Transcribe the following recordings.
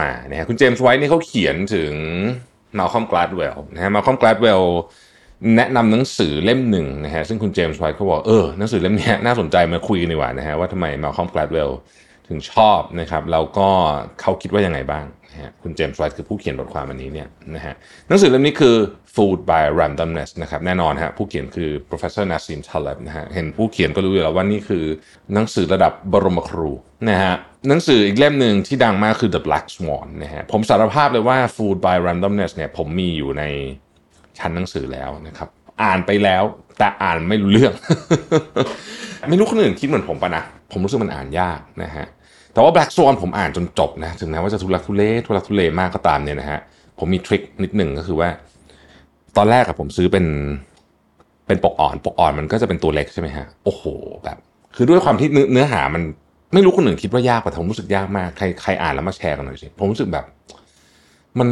มานะฮะคุณเจมส์ไวท์นี่เขาเขียนถึง Malcolm Gladwell นะฮะ Malcolm Gladwell แนะนำหนังสือเล่มหนึ่งนะฮะซึ่งคุณเจมส์ไวท์เขาบอกเออหนังสือเล่มนี้น่าสนใจมาคุยกันดีกว่านะฮะว่าทำไม Malcolm Gladwell ถึงชอบนะครับแล้วก็เขาคิดว่ายังไงบ้างนะฮะคุณเจมส์ไวท์คือผู้เขียนบทความอันนี้เนี่ยนะฮะหนังสือเล่มนี้คือ Fooled by Randomness นะครับแน่นอนฮะผู้เขียนคือ professor Nassim Taleb นะฮะเห็นผู้เขียนก็รู้อยู่แล้วว่านี่คือหนังสือระดับบรมครูนะฮะหนังสืออีกเล่มหนึ่งที่ดังมากคือ The Black Swan นะฮะผมสารภาพเลยว่า Food by Randomness เนี่ยผมมีอยู่ในชั้นหนังสือแล้วนะครับอ่านไปแล้วแต่อ่านไม่รู้เรื่อง ไม่รู้คนอื่นคิดเหมือนผมปะนะ ผมรู้สึกมันอ่านยากนะฮะ แต่ว่า Black Swan ผมอ่านจนจบนะ ถึงแม้ว่าจะทุลักทุเลทุลักทุเลมากก็ตามเนี่ยนะฮะ ผมมีทริคนิดหนึ่งก็คือว่า ตอนแรกอะผมซื้อเป็นเป็นปกอ่อน ปกอ่อนมันก็จะเป็นตัวเล็กใช่ไหมฮะ โอ้โหแบบ คือด้วยความที่เนื้อเนื้อหามันไม่รู้คนอื่นคิดว่ายากแต่ผมรู้สึกยากมาก ใครใครอ่านแล้วมาแชร์กันหน่อยสิ ผมรู้สึกแบบ มัน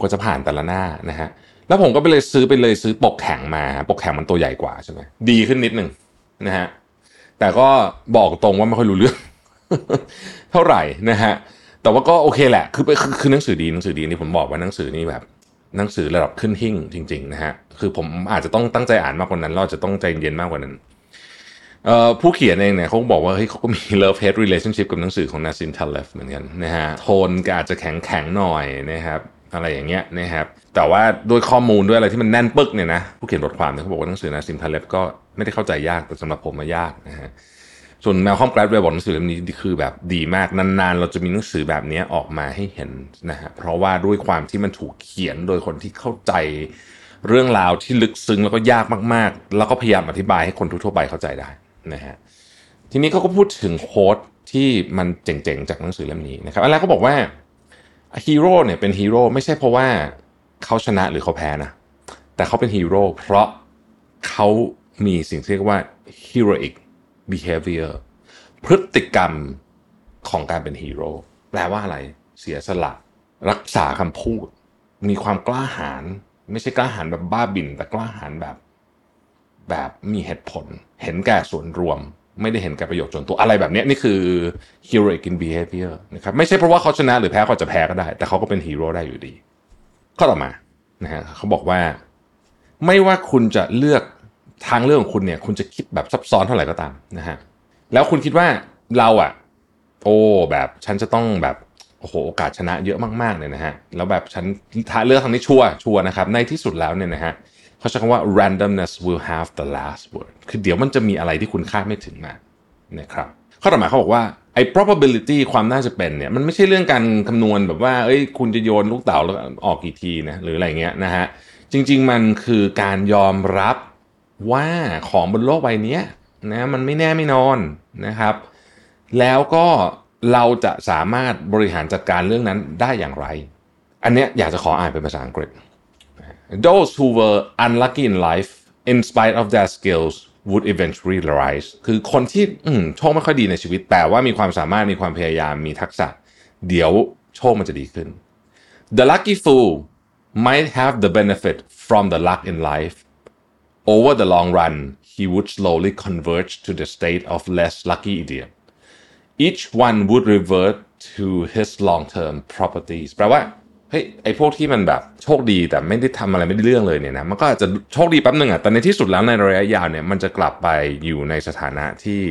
กว่าจะผ่านแต่ละหน้านะฮะ แล้วผมก็ไปเลยซื้อไปเลยซื้อปกแข็งมา ปกแข็งมันตัวใหญ่กว่าใช่ไหมดีขึ้นนิดหนึ่งนะฮะ แต่ก็บอกตรงว่าไม่ค่อยรู้เรื่อง เท่าไหร่นะฮะแต่ว่าก็โอเคแหละคือคือคือหนังสือดีหนังสือดีนี่ผมบอกว่าหนังสือนี่แบบหนังสือระดับขึ้นหิ่งจริงๆนะฮะคือผมอาจจะต้องตั้งใจอ่านมากกว่านั้นเราจะต้องใจเย็นมากกว่านั้นเอ่อผู้เขียนเองเนี่ยเขาบอกว่าเฮ้ยเขาก็มี love hate relationship กับหนังสือของ Nassim Taleb เหมือนกันนะฮะโทนก็อาจจะแข็งแข็งหน่อยนะครับอะไรอย่างเงี้ยนะครับแต่ว่าด้วยข้อมูลด้วยอะไรที่มันแน่นปึกเนี่ยนะผู้เขียนบทความเนี่ยเขาบอกว่าหนังสือ Nassim Taleb ก็ไม่ได้เข้าใจยากแต่สำหรับผมมายากนะฮะ ส่วนแมวคอมแกรดเวลบอกหนังสือเล่มนี้คือแบบดีมากนานๆ เราจะมีหนังสือแบบนี้ออกมาให้เห็นนะฮะเพราะว่าด้วยความที่มันถูกเขียนโดยคนที่เข้าใจเรื่องราวที่ลึกซึ้งแล้วก็ยากมากๆ แล้วก็พยายามอธิบายให้คนทั่วไปเข้าใจได้นะฮะทีนี้เขาก็พูดถึง quote ที่มันเจ๋งๆ จากหนังสือเล่มนี้นะครับอันแรกเขาบอกว่าฮีโร่เนี่ยเป็นฮีโร่ไม่ใช่เพราะว่าเขาชนะหรือเขาแพ้นะแต่เขาเป็นฮีโร่เพราะเขามีสิ่งที่เรียกว่า heroic behavior พฤติกรรมของการเป็นฮีโร่แปลว่าอะไร เสียสละ รักษาคำพูด มีความกล้าหาญไม่ใช่กล้าหาญแบบบ้าบินแต่กล้าหาญแบบ แบบมีเหตุผล เห็นแก่ส่วนรวม ไม่ได้เห็นแก่ประโยชน์ส่วนตัวอะไรแบบนี้นี่คือ heroic in behavior นะครับไม่ใช่เพราะว่าเขาชนะหรือแพ้เขาจะแพ้ก็ได้ แต่เขาก็เป็นฮีโร่ได้อยู่ดี ข้อต่อมานะฮะเขาบอกว่า ไม่ว่าคุณจะเลือก ทางเรื่องของคุณเนี่ย คุณจะคิดแบบซับซ้อนเท่าไหร่ก็ตามนะฮะแล้วคุณคิดว่าเราอะโอ้แบบฉันจะต้องแบบโอ้โหโอกาสชนะเยอะมากๆเลยนะฮะแล้วแบบฉันถ้าเลือกทางนี้ชัวร์ชัวร์นะครับในที่สุดแล้วเนี่ยนะฮะเขาใช้คำว่า randomness will have the last word คือเดี๋ยวมันจะมีอะไรที่คุณคาดไม่ถึงมานะครับข้อต่อมาเขาบอกว่าไอ้ probability ความน่าจะเป็นเนี่ยมันไม่ใช่เรื่องการคำนวณแบบว่าเอ้ยคุณจะโยนลูกเต๋าแล้วออกกี่ทีนะหรืออะไรเงี้ยนะฮะจริง ๆ มันคือการยอมรับ ว่าของบนโลกใบนี้นะมันไม่แน่ไม่นอนนะครับ แล้วก็เราจะสามารถบริหารจัดการเรื่องนั้นได้อย่างไร อันเนี้ยอยากจะขออ่านเป็นภาษาอังกฤษ Those who were unlucky in life in spite of their skills would eventually rise คือคนที่โชคไม่ค่อยดีในชีวิต แต่ว่ามีความสามารถมีความพยายามมีทักษะ เดี๋ยวโชคมันจะดีขึ้น The lucky fool might have the benefit from the luck in life over the long run, he would slowly converge to the state of less lucky idiot. Each one would revert to his long-term properties. แปลว่าเฮ้ยไอ้พวกที่มันแบบโชคดีแต่ไม่ได้ทำอะไรไม่ได้เรื่องเลยเนี่ยนะมันก็อาจจะโชคดีแป๊บหนึ่งอะแต่ในที่สุดแล้วในระยะยาวเนี่ยมันจะกลับไปอยู่ในสถานะที่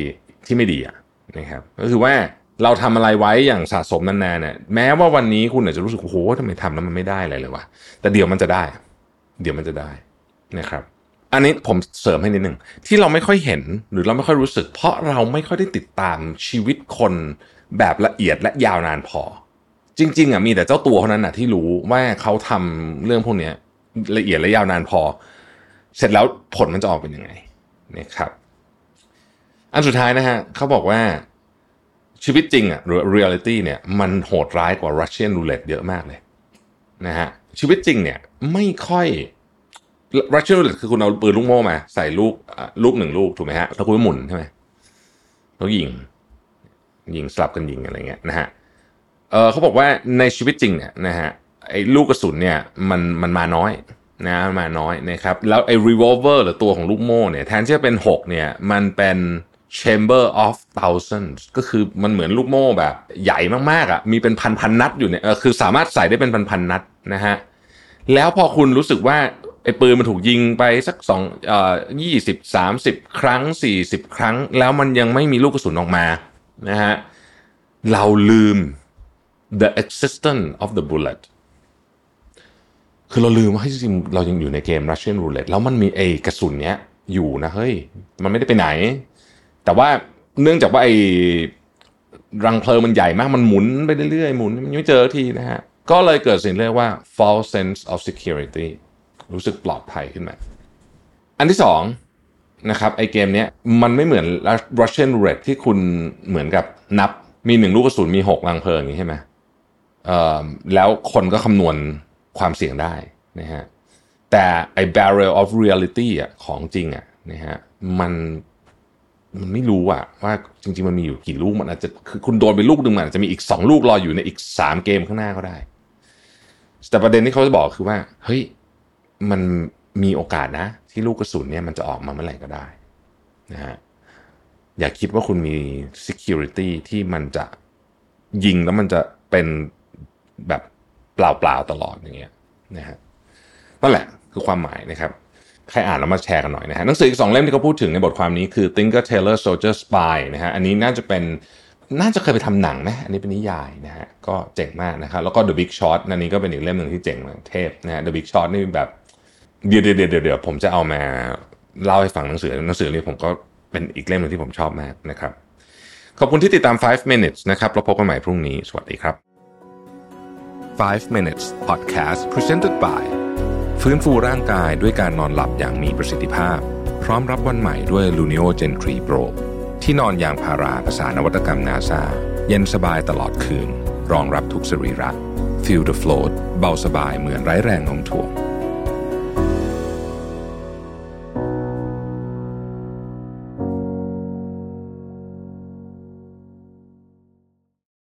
ที่ไม่ดีอะนะครับก็คือว่าเราทำอะไรไว้อย่างสะสมนานๆเนี่ยแม้ว่าวันนี้คุณอาจจะรู้สึกโอ้โหทำไมทำแล้วมันไม่ได้อะไรเลยวะแต่เดี๋ยวมันจะได้ เดี๋ยวมันจะได้นะครับ อันนี้ผมเสริมให้นิดหนึ่งที่เราไม่ค่อยเห็นหรือเราไม่ค่อยรู้สึก เพราะเราไม่ค่อยได้ติดตามชีวิตคนแบบละเอียดและยาวนานพอ จริง ๆอะมีแต่เจ้าตัวเท่านั้นอะที่รู้ว่าเขาทำเรื่องพวกนี้ละเอียดและยาวนานพอ เสร็จแล้วผลมันจะออกเป็นยังไงนะครับอันสุดท้ายนะฮะเขาบอกว่าชีวิตจริงอะหรือ reality เนี่ยมันโหดร้ายกว่า Russian roulette เยอะมากเลยนะฮะชีวิตจริงเนี่ยไม่ค่อย Russian roulette คือคุณเอาปืนลูกโม่มา ใส่ลูกลูกหนึ่งลูกถูกไหมฮะแล้วคุณหมุนใช่ไหมแล้วยิง ยิงสลับกันยิงอะไรเงี้ยนะฮะเออเขาบอกว่าในชีวิตจริงเนี่ยนะฮะไอ้ลูกกระสุนเนี่ยมันมันมาน้อยนะมาน้อยนะครับแล้วไอ้ revolver หรือตัวของลูกโม่เนี่ยแทนที่จะเป็น 6 เนี่ยมันเป็น chamber of thousands ก็คือมันเหมือนลูกโม่แบบ ใหญ่มากๆอะ่ะมีเป็นพันพันนัดอยู่เนี่ยคือสามารถใส่ได้เป็นพันพันนัดนะฮะแล้วพอคุณรู้สึกว่า ไอ้ปืนมันถูกยิงไปสักสองเอ่อยี่สิบสามสิบครั้งสี่สิบครั้ง แล้วมันยังไม่มีลูกกระสุนออกมานะฮะเราลืม the existence of the bullet คือเราลืมว่าจริงเรายังอยู่ในเกม Russian Roulette แล้วมันมีไอ้กระสุนเนี้ยอยู่นะเฮ้ย มันไม่ได้ไปไหน แต่ว่าเนื่องจากว่าไอ้รังเพลิงมันใหญ่มากมันหมุนไปเรื่อยๆหมุนมันไม่เจอทีนะฮะ ก็เลยเกิดสิ่งเรียกว่า false sense of security รู้สึกปลอดภัยขึ้นมา อันที่สองนะครับไอเกมเนี้ยมันไม่เหมือน Russian Roulette ที่คุณเหมือนกับนับมีหนึ่งลูกกระสุนมีหกรังเพลิงอย่างนี้ใช่ไหมแล้วคนก็คำนวณความเสี่ยงได้นะฮะแต่ไอ้ barrel of reality อะของจริงอะนะฮะมันมันไม่รู้อะว่าจริง ๆ มันมีอยู่กี่ลูกมันอาจจะคือคุณโดนไปลูกหนึ่งมันอาจจะมีอีกสองลูกรออยู่ในอีกสามเกมข้างหน้าก็ได้ แต่ประเด็นที่เขาจะบอกคือว่า เฮ้ย มันมีโอกาสนะ ที่ลูกกระสุนเนี่ยมันจะออกมาเมื่อไหร่ก็ได้นะฮะอย่าคิดว่าคุณมี security ที่มันจะยิงแล้วมันจะเป็นแบบเปล่าๆตลอดอย่างเงี้ยนะฮะนั่นแหละคือความหมายนะครับใครอ่านแล้วมาแชร์กันหน่อยนะฮะหนังสืออีกสองเล่มที่เขาพูดถึงในบทความนี้คือ Tinker Tailor Soldier Spy นะฮะอันนี้น่าจะเป็นน่าจะเคยไปทำหนังไหมอันนี้เป็นนิยายนะฮะก็เจ๋งมากนะครับแล้วก็ The Big Shot อันนี้ก็เป็นอีกเล่มหนึ่งที่เจ๋งเทพนะฮะ The Big Shot นี่แบบ เดี๋ยวเดี๋ยวเดี๋ยวผมจะเอามาเล่าให้ฟังหนังสือหนังสือนี้ผมก็เป็นอีกเล่มหนึ่งที่ผมชอบมากนะครับ ขอบคุณที่ติดตาม 5 minutes นะครับเราพบกันใหม่พรุ่งนี้ สวัสดีครับ 5 minutes podcast presented by ฟื้นฟูร่างกายด้วยการนอนหลับอย่างมีประสิทธิภาพ พร้อมรับวันใหม่ด้วย Luno Gen 3 Pro ที่นอนอยางพาราภาษานวัตกรรมนาซาเย็นสบายตลอดคืน รองรับทุกสรีระ Feel the float เบาสบายเหมือนไร้แรงโน้มถ่วง